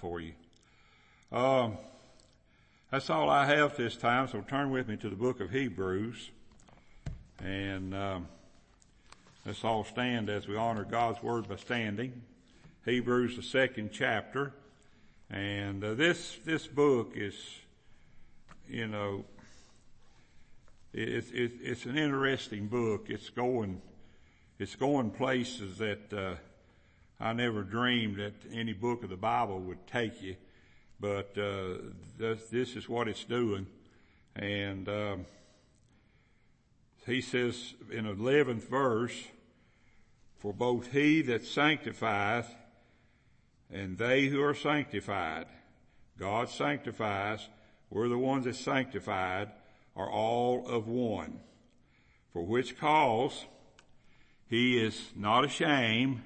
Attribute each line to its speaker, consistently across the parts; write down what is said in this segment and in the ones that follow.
Speaker 1: for you. Um, that's all I have this time, so turn with me to the book of Hebrews. And um, let's all stand as we honor God's word by standing. Hebrews, the second chapter. And uh, this, this book is, you know, it's, it's, it's an interesting book. It's going, it's going places that, uh, I never dreamed that any book of the Bible would take you, but, uh, this, this is what it's doing. And, um, he says in 11th verse, for both he that sanctifieth and they who are sanctified, God sanctifies, we're the ones that sanctified, are all of one. For which cause he is not ashamed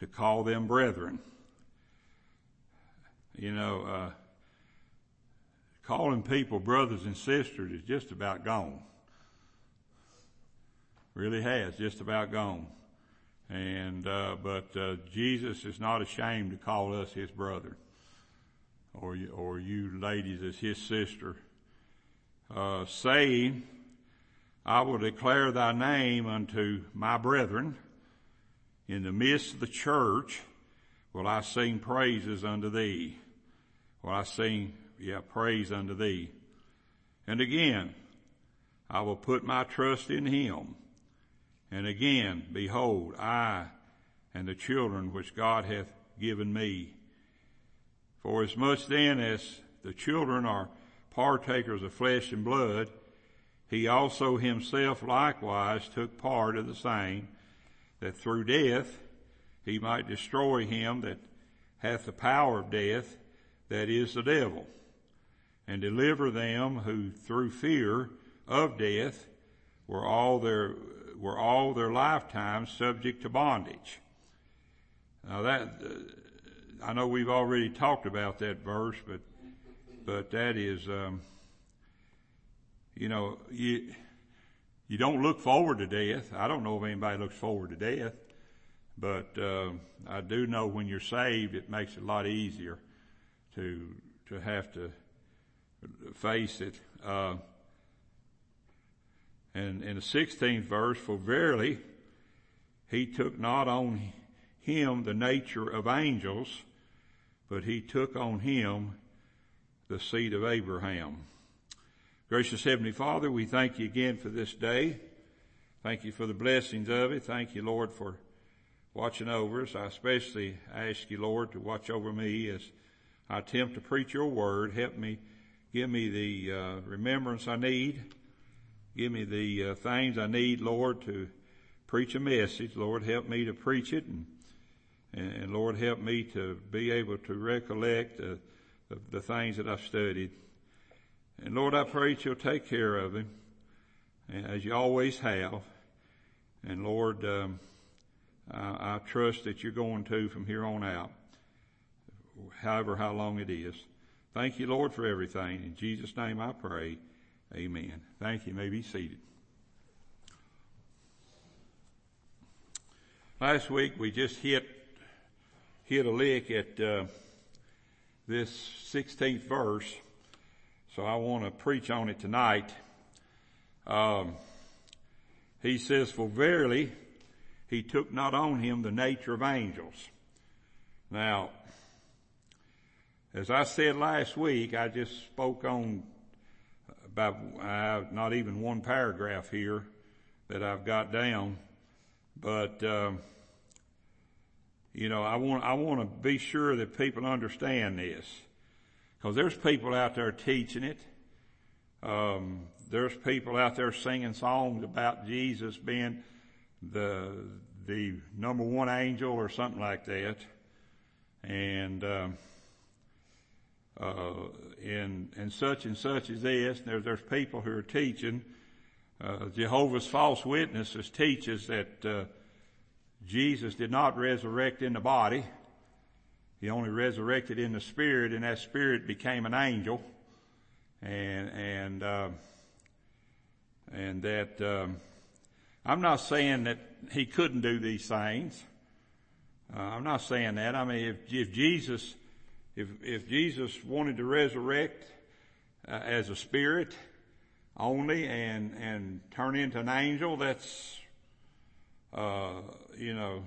Speaker 1: to call them brethren. You know, uh, calling people brothers and sisters is just about gone. Really has, just about gone. And, uh, but, uh, Jesus is not ashamed to call us his brother. Or you, or you ladies as his sister. Uh, saying, I will declare thy name unto my brethren. In the midst of the church will I sing praises unto thee. Will I sing, yeah, praise unto thee. And again, I will put my trust in him. And again, behold, I and the children which God hath given me. For as much then as the children are partakers of flesh and blood, he also himself likewise took part of the same, that through death he might destroy him that hath the power of death, that is the devil, and deliver them who through fear of death were all their were all their lifetime subject to bondage. Now that uh, I know we've already talked about that verse, but but that is, um, you know, you you don't look forward to death. I don't know if anybody looks forward to death, but uh, I do know when you're saved, it makes it a lot easier to to have to face it. Uh, and in the 16th verse, for verily he took not on him the nature of angels, but he took on him the seed of Abraham. Gracious Heavenly Father, we thank you again for this day. Thank you for the blessings of it. Thank you, Lord, for watching over us. I especially ask you, Lord, to watch over me as I attempt to preach your word. Help me, give me the uh, remembrance I need. Give me the uh, things I need, Lord, to preach a message. Lord, help me to preach it and, and Lord, help me to be able to recollect uh, the, the things that I've studied. And Lord, I pray that you'll take care of him as you always have. And Lord, um, I, I trust that you're going to from here on out, however how long it is. Thank you, Lord, for everything. In Jesus' name I pray. Amen. Thank you. you may be seated. Last week we just hit hit a lick at uh, this 16th verse, so I want to preach on it tonight. Um, he says, "For verily, he took not on him the nature of angels." Now, as I said last week, I just spoke on about uh, not even one paragraph here that I've got down, but. Um, you know, I want, I want to be sure that people understand this. Cause there's people out there teaching it. Um, there's people out there singing songs about Jesus being the, the number one angel or something like that. And, um, uh, and, and such and such as this, there, there's people who are teaching, uh, Jehovah's false witnesses teaches that, uh, Jesus did not resurrect in the body. He only resurrected in the spirit and that spirit became an angel. And, and, uh, and that, um, I'm not saying that he couldn't do these things. Uh, I'm not saying that. I mean, if, if Jesus if, if Jesus wanted to resurrect uh, as a spirit only and, and turn into an angel, that's, uh, you know,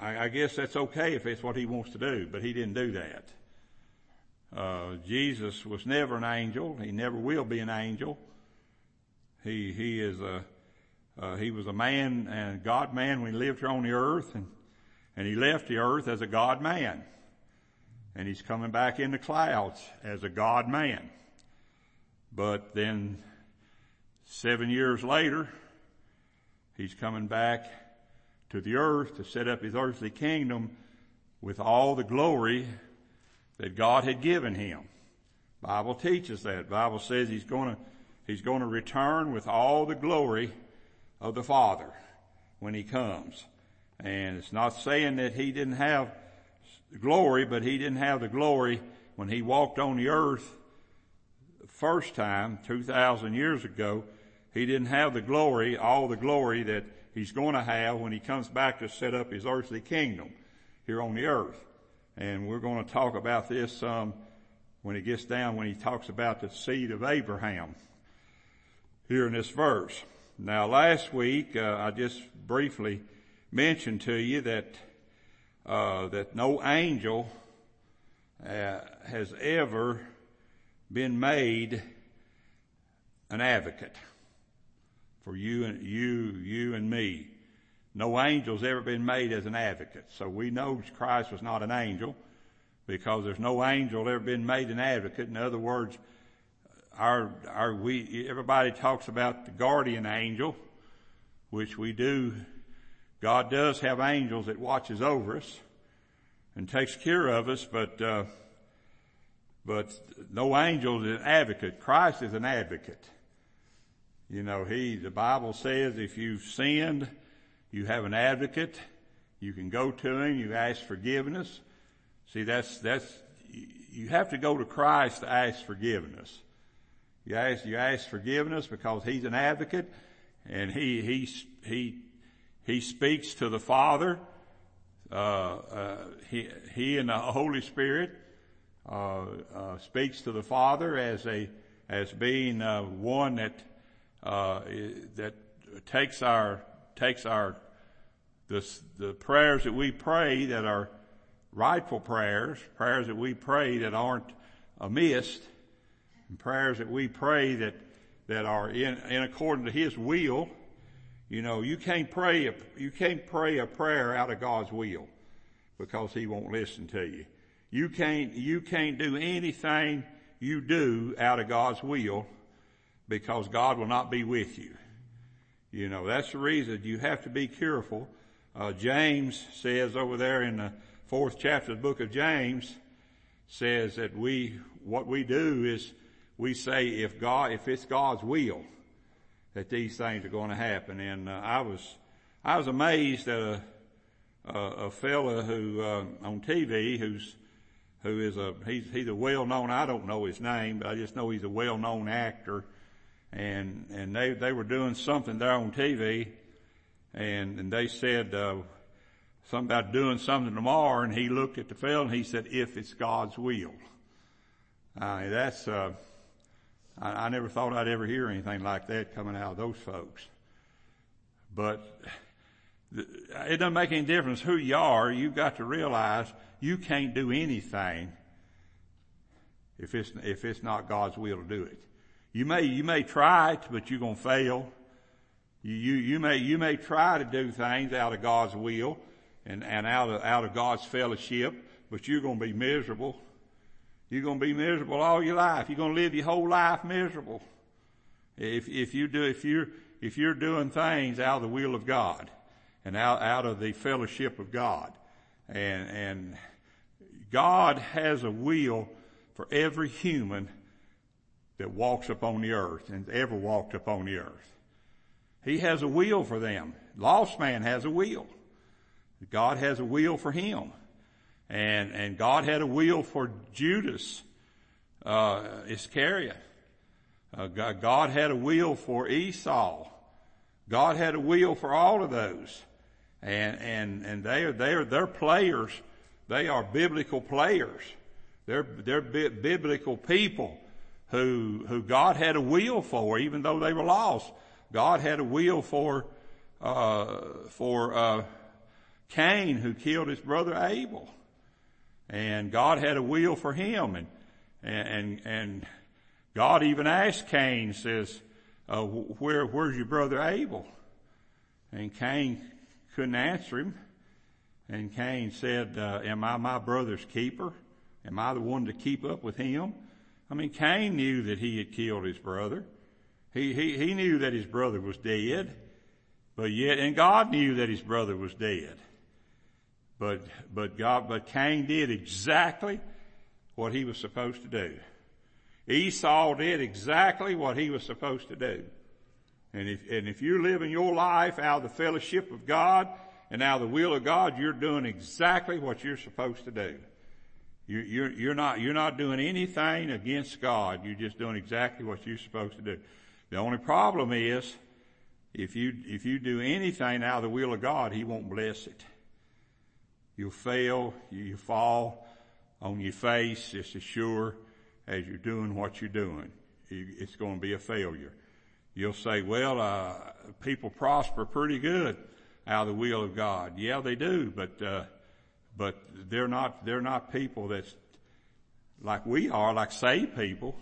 Speaker 1: I, I, guess that's okay if it's what he wants to do, but he didn't do that. Uh, Jesus was never an angel. He never will be an angel. He, he is a, uh, he was a man and God man when he lived here on the earth and, and he left the earth as a God man. And he's coming back in the clouds as a God man. But then seven years later, he's coming back to the earth to set up his earthly kingdom with all the glory that God had given him. Bible teaches that. Bible says he's going to he's going to return with all the glory of the Father when he comes. And it's not saying that he didn't have glory, but he didn't have the glory when he walked on the earth the first time, 2,000 years ago. He didn't have the glory, all the glory that he's going to have when he comes back to set up his earthly kingdom here on the earth. And we're going to talk about this um, when it gets down when he talks about the seed of Abraham here in this verse. Now last week uh, I just briefly mentioned to you that uh, that no angel uh, has ever been made an advocate for you and you, you and me. No angel's ever been made as an advocate. So we know Christ was not an angel because there's no angel ever been made an advocate. In other words, our, our, we, everybody talks about the guardian angel, which we do God does have angels that watches over us and takes care of us, but uh, but no angel is an advocate. Christ is an advocate. You know, he the Bible says if you've sinned, you have an advocate. You can go to him. You ask forgiveness. See, that's that's you have to go to Christ to ask forgiveness. You ask you ask forgiveness because he's an advocate, and he he he he speaks to the Father. Uh, uh, he, he and the Holy Spirit uh, uh speaks to the Father as a as being uh, one that uh, that takes our takes our the the prayers that we pray that are rightful prayers, prayers that we pray that aren't amiss, and prayers that we pray that that are in in according to His will you know, you can't pray a, you can't pray a prayer out of God's will because He won't listen to you. You can't, you can't do anything you do out of God's will because God will not be with you. You know, that's the reason you have to be careful. Uh, James says over there in the fourth chapter of the book of James says that we, what we do is we say if God, if it's God's will, that these things are going to happen. And uh, I was I was amazed at a a, a fella who uh, on TV who's who is a he's he's a well known I don't know his name but I just know he's a well known actor and and they they were doing something there on TV and and they said uh, something about doing something tomorrow and he looked at the fella and he said if it's God's will. Uh, that's uh, I, I never thought I'd ever hear anything like that coming out of those folks. But it doesn't make any difference who you are. You've got to realize you can't do anything if it's, if it's not God's will to do it. You may, you may try it, but you're going to fail. You, you, you may, you may try to do things out of God's will and, and out of, out of God's fellowship, but you're going to be miserable you're going to be miserable all your life. You're going to live your whole life miserable. If, if you do, if you're, if you're doing things out of the will of God and out, out of the fellowship of God. And, and God has a will for every human that walks upon the earth and ever walked upon the earth. He has a will for them. Lost man has a will. God has a will for him. And, and God had a will for Judas, uh, Iscariot. Uh, God, had a will for Esau. God had a will for all of those. And, and, and they are, they are, they're players, they are biblical players. They're, they're bi- biblical people who, who God had a will for, even though they were lost. God had a will for, uh, for, uh, Cain who killed his brother Abel. And God had a will for him and, and, and God even asked Cain, says, uh, where, where's your brother Abel? And Cain couldn't answer him. And Cain said, uh, am I my brother's keeper? Am I the one to keep up with him? I mean, Cain knew that he had killed his brother. He, he, he knew that his brother was dead. But yet, and God knew that his brother was dead. But, but God, but Cain did exactly what he was supposed to do. Esau did exactly what he was supposed to do. And if, and if you're living your life out of the fellowship of God and out of the will of God, you're doing exactly what you're supposed to do. You, you're, you're not, you're not doing anything against God. You're just doing exactly what you're supposed to do. The only problem is, if you, if you do anything out of the will of God, He won't bless it. You'll fail, you fall on your face just as sure as you're doing what you're doing. It's going to be a failure. You'll say, well, uh, people prosper pretty good out of the will of God. Yeah, they do, but, uh, but they're not, they're not people that's like we are, like saved people.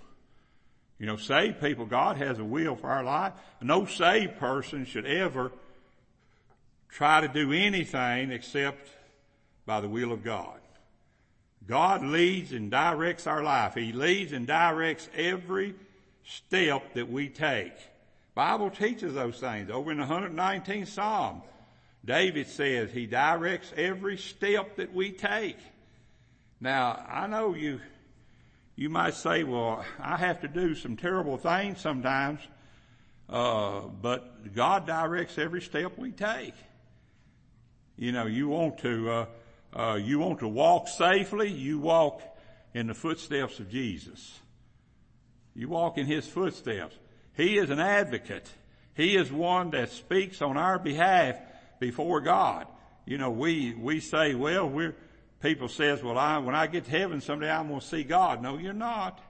Speaker 1: You know, saved people, God has a will for our life. No saved person should ever try to do anything except by the will of God. God leads and directs our life. He leads and directs every step that we take. Bible teaches those things. Over in the 119th Psalm, David says he directs every step that we take. Now, I know you, you might say, well, I have to do some terrible things sometimes, uh, but God directs every step we take. You know, you want to, uh, uh, you want to walk safely, you walk in the footsteps of Jesus. You walk in His footsteps. He is an advocate. He is one that speaks on our behalf before God. You know, we, we say, well, we're, people says, well, I, when I get to heaven someday I'm going to see God. No, you're not.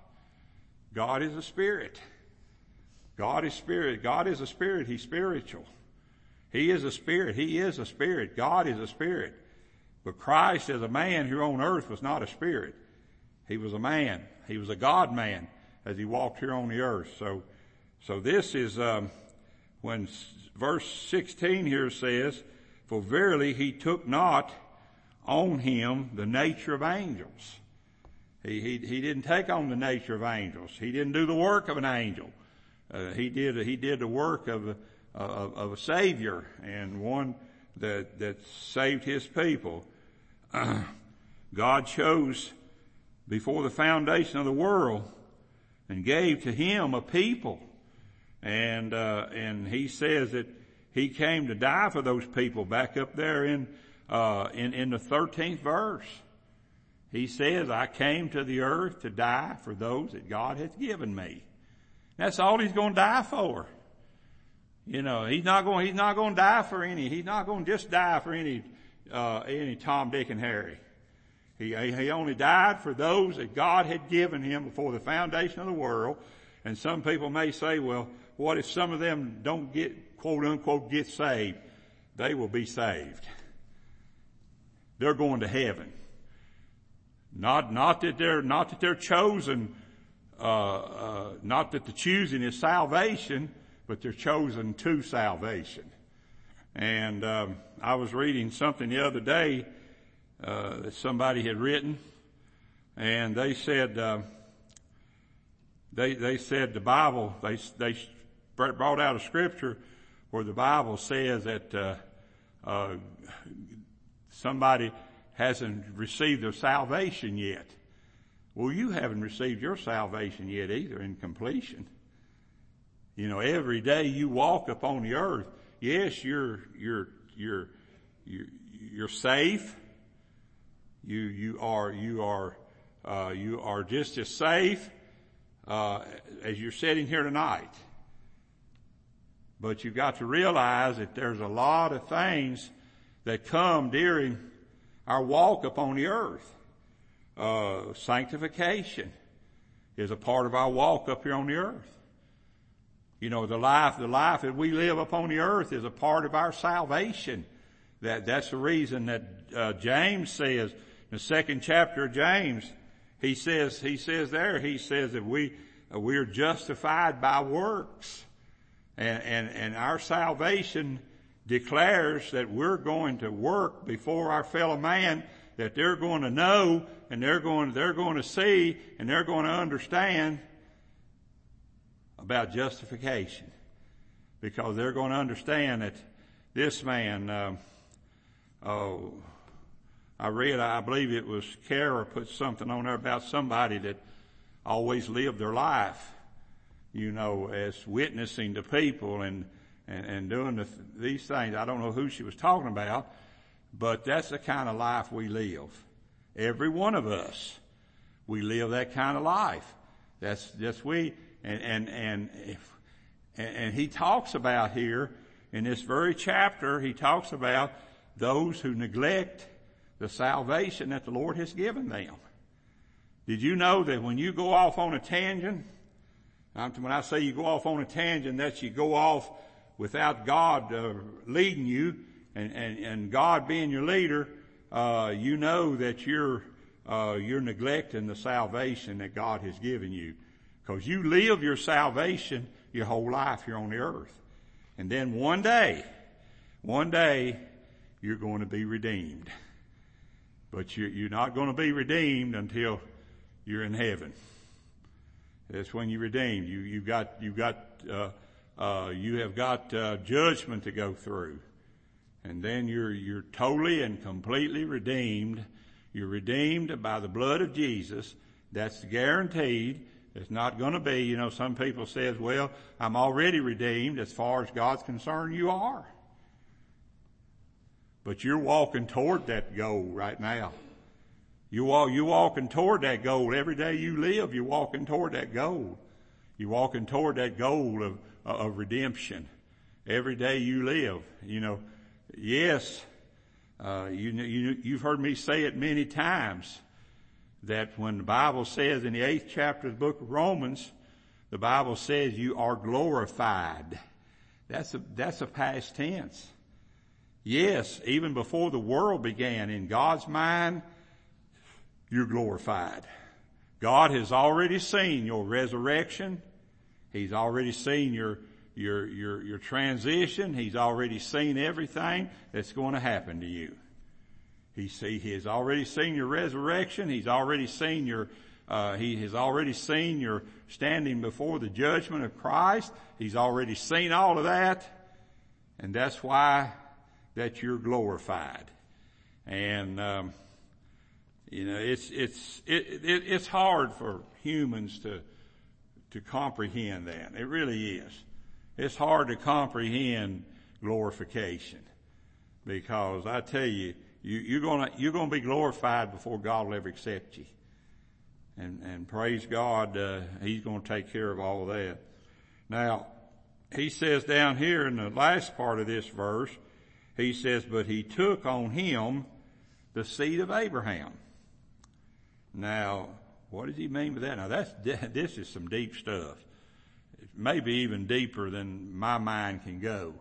Speaker 1: God is a spirit. God is spirit. God is a spirit. He's spiritual. He is a spirit. He is a spirit. God is a spirit. But Christ as a man here on earth was not a spirit. He was a man. He was a God man as he walked here on the earth. So, so this is, um, when verse 16 here says, for verily he took not on him the nature of angels. He, he, he didn't take on the nature of angels. He didn't do the work of an angel. Uh, he did, he did the work of, of, of a savior and one that, that saved his people. Uh, God chose before the foundation of the world and gave to him a people. And, uh, and he says that he came to die for those people back up there in, uh, in, in the 13th verse. He says, I came to the earth to die for those that God hath given me. That's all he's going to die for. You know, he's not going, he's not going to die for any, he's not going to just die for any, uh, any Tom, Dick, and Harry. He, he only died for those that God had given him before the foundation of the world. And some people may say, well, what if some of them don't get, quote unquote, get saved? They will be saved. They're going to heaven. Not, not that they're, not that they're chosen, uh, uh, not that the choosing is salvation, but they're chosen to salvation. And um, I was reading something the other day uh, that somebody had written, and they said uh, they they said the Bible they they brought out a scripture where the Bible says that uh, uh somebody hasn't received their salvation yet. Well, you haven't received your salvation yet either in completion. You know, every day you walk upon the earth, yes, you're, you're, you're, you're, you're safe. You, you are, you are, uh, you are just as safe, uh, as you're sitting here tonight. But you've got to realize that there's a lot of things that come during our walk upon the earth. Uh, sanctification is a part of our walk up here on the earth. You know, the life, the life that we live upon the earth is a part of our salvation. That, that's the reason that, uh, James says, in the second chapter of James, he says, he says there, he says that we, uh, we are justified by works. And, and, and our salvation declares that we're going to work before our fellow man, that they're going to know and they're going, they're going to see and they're going to understand about justification. Because they're going to understand that this man, uh, oh, I read, I believe it was Kara put something on there about somebody that always lived their life, you know, as witnessing to people and, and, and doing the, these things. I don't know who she was talking about, but that's the kind of life we live. Every one of us, we live that kind of life. That's, that's we, and, and, and, if, and he talks about here in this very chapter, he talks about those who neglect the salvation that the Lord has given them. Did you know that when you go off on a tangent, when I say you go off on a tangent, that you go off without God uh, leading you and, and, and God being your leader, uh, you know that you're uh, you're neglecting the salvation that God has given you, because you live your salvation your whole life here on the earth, and then one day, one day, you're going to be redeemed. But you're, you're not going to be redeemed until you're in heaven. That's when you're redeemed. You, you've got, you've got, uh, uh, you have got uh, judgment to go through, and then you're you're totally and completely redeemed. You're redeemed by the blood of Jesus. That's guaranteed. It's not going to be, you know, some people says, well, I'm already redeemed. As far as God's concerned, you are. But you're walking toward that goal right now. You are, you walking toward that goal. Every day you live, you're walking toward that goal. You're walking toward that goal of, of redemption. Every day you live, you know, yes, uh, you, you, you've heard me say it many times that when the Bible says in the eighth chapter of the book of Romans, the Bible says you are glorified. That's a, that's a past tense. Yes, even before the world began, in God's mind, you're glorified. God has already seen your resurrection. He's already seen your, your, your, your transition. He's already seen everything that's going to happen to you. He see, he has already seen your resurrection. He's already seen your, uh, he has already seen your standing before the judgment of Christ. He's already seen all of that. And that's why that you're glorified. And, um, you know, it's, it's, it, it, it's hard for humans to, to comprehend that. It really is. It's hard to comprehend glorification because I tell you, you you're gonna, you're gonna be glorified before God will ever accept you. And, and praise God, uh, He's gonna take care of all of that. Now, he says down here in the last part of this verse, he says, but he took on him the seed of Abraham. Now, what does he mean by that? Now that's, this is some deep stuff. Maybe even deeper than my mind can go.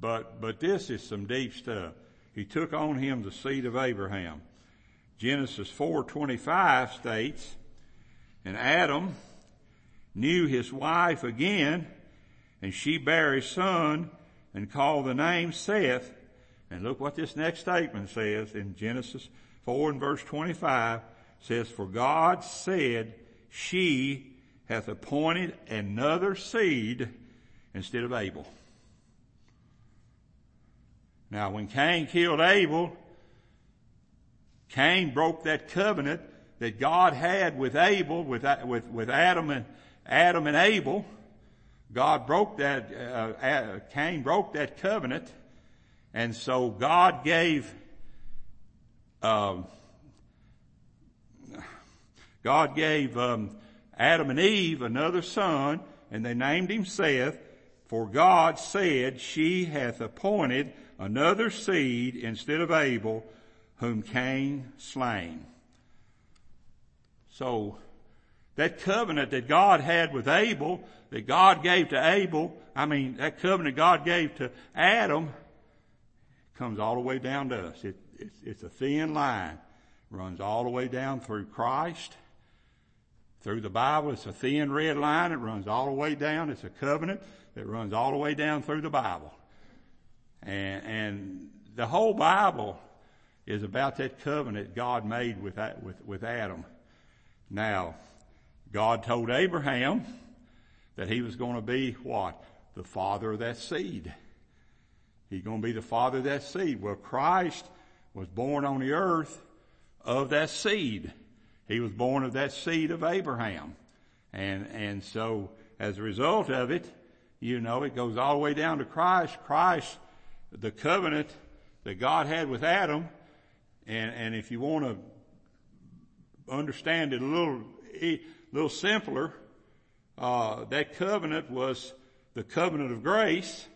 Speaker 1: But, but this is some deep stuff. He took on him the seed of Abraham. Genesis 4:25 states, and Adam knew his wife again, and she bare a son and called the name Seth. And look what this next statement says in Genesis 4 and verse 25 says, For God said, She hath appointed another seed instead of Abel. Now when Cain killed Abel, Cain broke that covenant that God had with Abel, with, with, with Adam and, Adam and Abel. God broke that, uh, Cain broke that covenant. And so God gave, um, God gave um, Adam and Eve another son, and they named him Seth. For God said, "She hath appointed another seed instead of Abel, whom Cain slain. So, that covenant that God had with Abel, that God gave to Abel, I mean, that covenant God gave to Adam, comes all the way down to us. It, it's, it's a thin line. Runs all the way down through Christ, through the Bible. It's a thin red line. It runs all the way down. It's a covenant that runs all the way down through the Bible. And, and the whole Bible is about that covenant God made with, with, with Adam. Now, God told Abraham that he was going to be what? The father of that seed. He's going to be the father of that seed. Well, Christ was born on the earth of that seed. He was born of that seed of Abraham. And, and so as a result of it, you know, it goes all the way down to Christ. Christ, the covenant that God had with Adam, and, and if you want to understand it a little, a little simpler, uh, that covenant was the covenant of grace,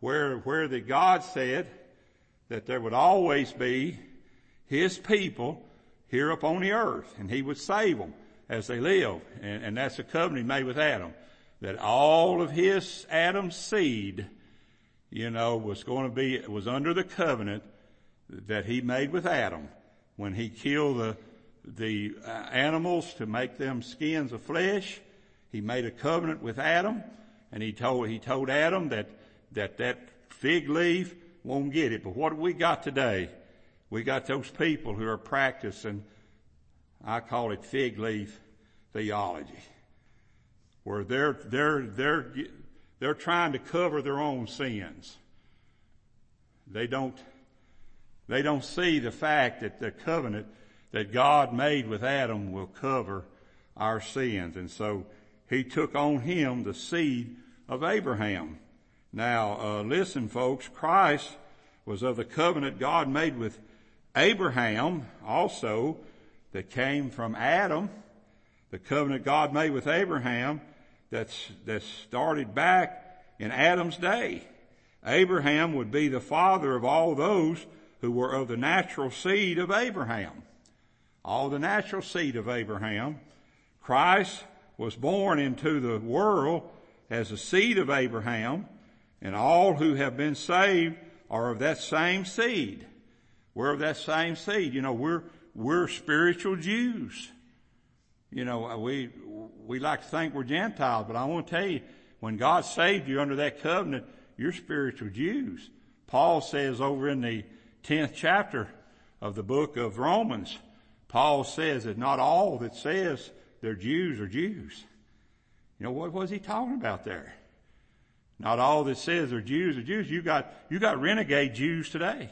Speaker 1: where where the God said that there would always be His people here upon the earth, and He would save them as they live, and, and that's a covenant He made with Adam, that all of His Adam's seed, you know, was going to be was under the covenant that He made with Adam when He killed the the uh, animals to make them skins of flesh. He made a covenant with Adam and he told, he told Adam that, that that fig leaf won't get it. But what we got today? We got those people who are practicing, I call it fig leaf theology, where they're, they're, they're, they're trying to cover their own sins. They don't, they don't see the fact that the covenant that God made with Adam will cover our sins. And so he took on him the seed of Abraham. Now, uh, listen folks, Christ was of the covenant God made with Abraham also that came from Adam. The covenant God made with Abraham that's, that started back in Adam's day. Abraham would be the father of all those who were of the natural seed of Abraham all the natural seed of Abraham. Christ was born into the world as a seed of Abraham, and all who have been saved are of that same seed. We're of that same seed. You know, we're, we're spiritual Jews. You know, we, we like to think we're Gentiles, but I want to tell you, when God saved you under that covenant, you're spiritual Jews. Paul says over in the 10th chapter of the book of Romans, Paul says that not all that says they're Jews are Jews. You know, what was he talking about there? Not all that says they're Jews are Jews. You got, you got renegade Jews today.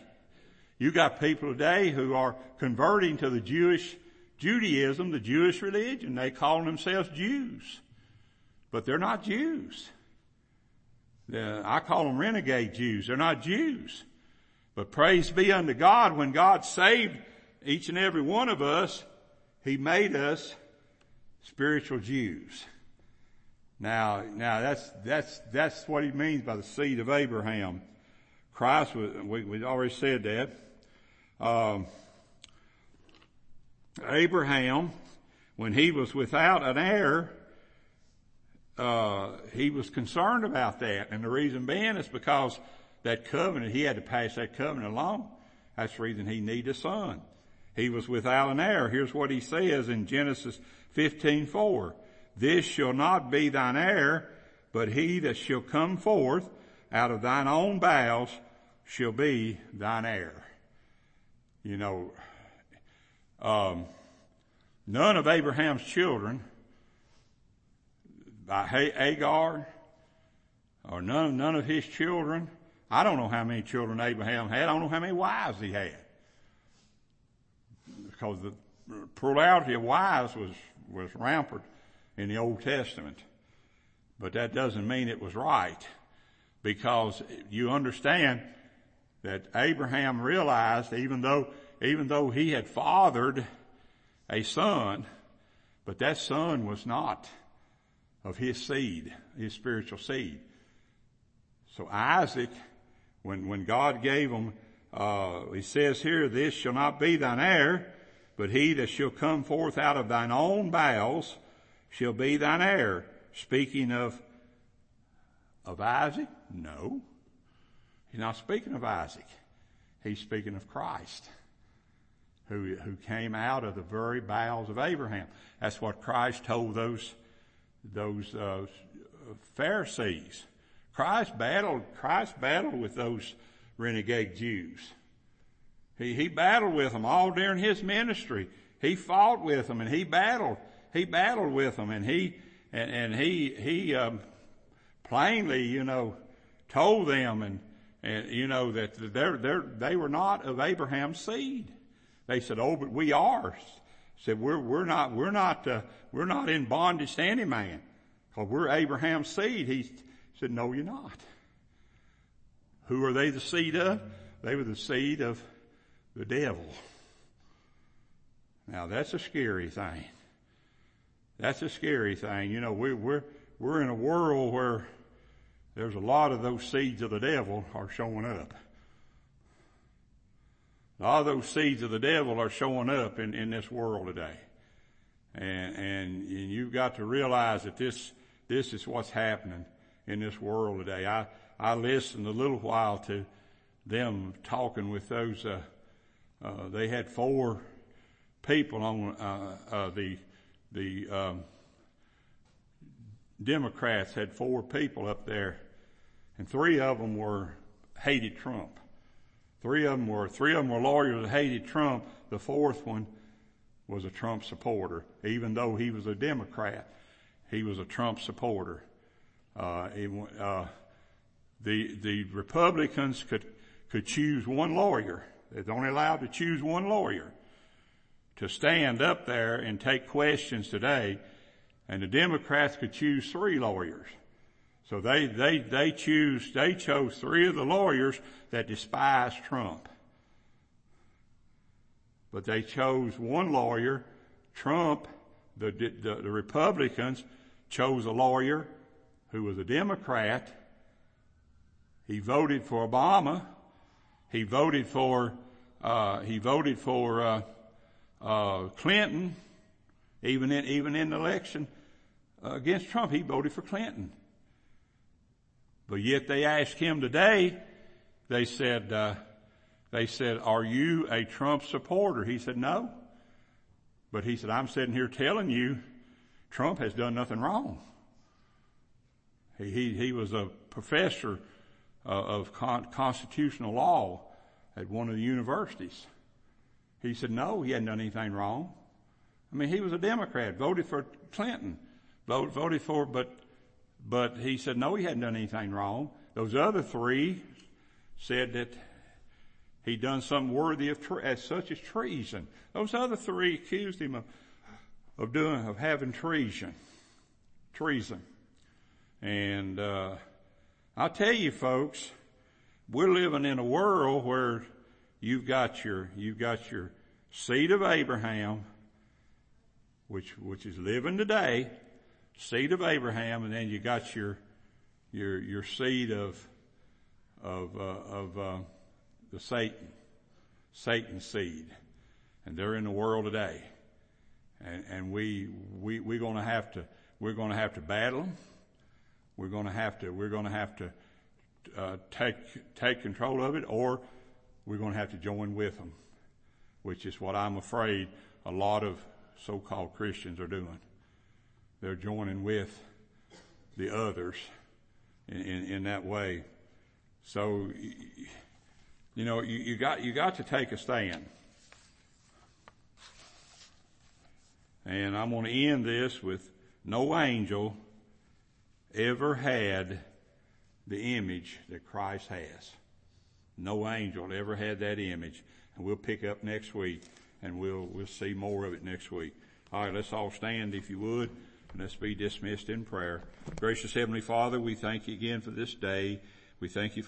Speaker 1: You got people today who are converting to the Jewish Judaism, the Jewish religion. They call themselves Jews. But they're not Jews. I call them renegade Jews. They're not Jews. But praise be unto God when God saved each and every one of us, He made us spiritual Jews. Now, now that's, that's, that's what He means by the seed of Abraham. Christ was, we, we already said that. Um, Abraham, when he was without an heir, uh, he was concerned about that. And the reason being is because that covenant, he had to pass that covenant along. That's the reason he needed a son. He was without an heir. Here's what he says in Genesis 15:4. This shall not be thine heir, but he that shall come forth out of thine own bowels shall be thine heir. You know, um, none of Abraham's children, by Hagar, or none, none of his children, I don't know how many children Abraham had. I don't know how many wives he had because the plurality of wives was, was rampant in the Old Testament. But that doesn't mean it was right because you understand that Abraham realized even though, even though he had fathered a son, but that son was not of his seed, his spiritual seed. So Isaac, when, when God gave him uh, he says here, this shall not be thine heir, but he that shall come forth out of thine own bowels shall be thine heir. Speaking of, of Isaac? No. He's not speaking of Isaac. He's speaking of Christ, who, who came out of the very bowels of Abraham. That's what Christ told those, those, uh, Pharisees. Christ battled, Christ battled with those renegade Jews. He, he battled with them all during his ministry. He fought with them and he battled. He battled with them and he, and, and he, he, um, plainly, you know, told them and, and, you know, that they're, they're, they were not of Abraham's seed. They said, oh, but we are. Said, we're, we're not, we're not, uh, we're not in bondage to any man. Cause we're Abraham's seed. He said, no, you're not. Who are they the seed of? They were the seed of the devil. Now that's a scary thing. That's a scary thing. You know, we, we're, we're in a world where there's a lot of those seeds of the devil are showing up. A lot of those seeds of the devil are showing up in, in this world today. And, and, and you've got to realize that this, this is what's happening in this world today. I, I listened a little while to them talking with those, uh, uh, they had four people on, uh, uh the, the, um, Democrats had four people up there and three of them were hated Trump. Three of them were, three of them were lawyers that hated Trump. The fourth one was a Trump supporter. Even though he was a Democrat, he was a Trump supporter. Uh, it, uh, the, the Republicans could, could choose one lawyer. They're only allowed to choose one lawyer to stand up there and take questions today. And the Democrats could choose three lawyers. So they, they, they choose, they chose three of the lawyers that despise Trump. But they chose one lawyer. Trump, the, the, the Republicans chose a lawyer who was a Democrat. He voted for Obama. He voted for, uh, he voted for, uh, uh, Clinton. Even in, even in the election against Trump, he voted for Clinton. But yet they asked him today, they said, uh, they said, are you a Trump supporter? He said, no. But he said, I'm sitting here telling you Trump has done nothing wrong. He, he, he was a professor uh, of con- constitutional law at one of the universities. He said, no, he hadn't done anything wrong. I mean, he was a Democrat, voted for Clinton, vote, voted for, but but he said, no, he hadn't done anything wrong. Those other three said that he'd done something worthy of, tre- as such as treason. Those other three accused him of, of doing, of having treason. Treason. And, uh, I'll tell you folks, we're living in a world where you've got your, you've got your seed of Abraham, which, which is living today, seed of Abraham, and then you got your your your seed of of uh, of uh, the Satan, Satan's seed, and they're in the world today, and and we we we're to have to we're to have to battle them. We're to have to we're to have to uh, take take control of it, or we're going to have to join with them, which is what I'm afraid a lot of so-called Christians are doing they're joining with the others in, in, in that way. So, you know, you, you got, you got to take a stand. And I'm going to end this with no angel ever had the image that Christ has. No angel ever had that image. And we'll pick up next week and we'll, we'll see more of it next week. All right, let's all stand if you would. And let's be dismissed in prayer. Gracious Heavenly Father, we thank you again for this day. We thank you for